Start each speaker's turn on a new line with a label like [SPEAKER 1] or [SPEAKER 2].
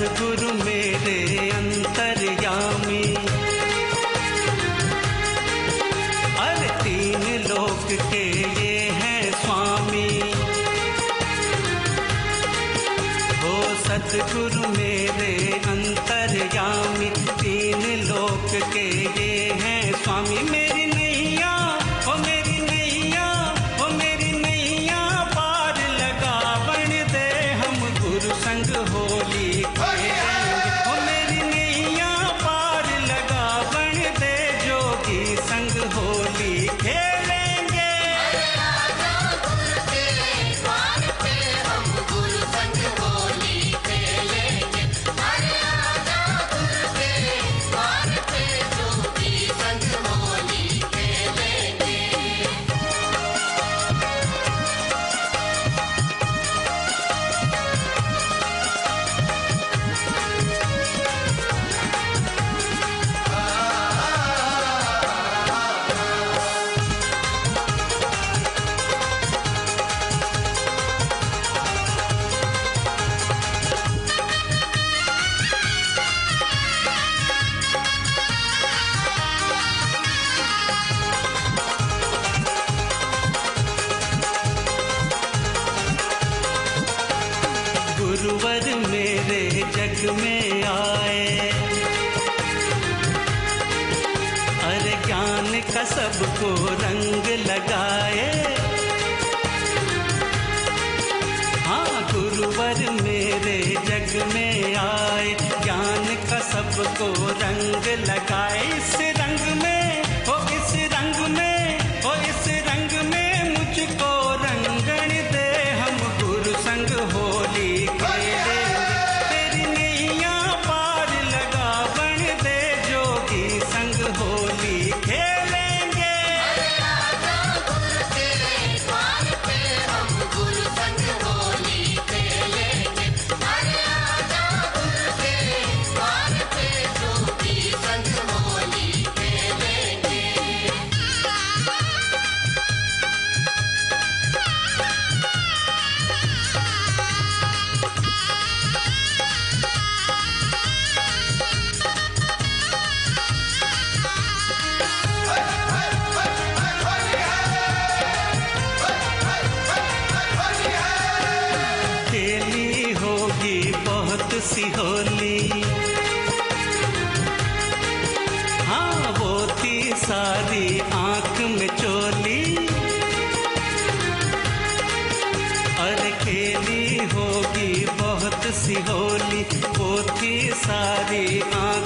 [SPEAKER 1] सदगुरु मेरे अंतर्यामी। अरे तीन लोक के ये हैं स्वामी। हो सदगुरु मेरे अंतर्यामी, तीन लोक के ये हैं स्वामी। मेरी
[SPEAKER 2] का
[SPEAKER 1] सबको रंग लगाए। हाँ गुरुवर में सी होली पोथी सारी आँख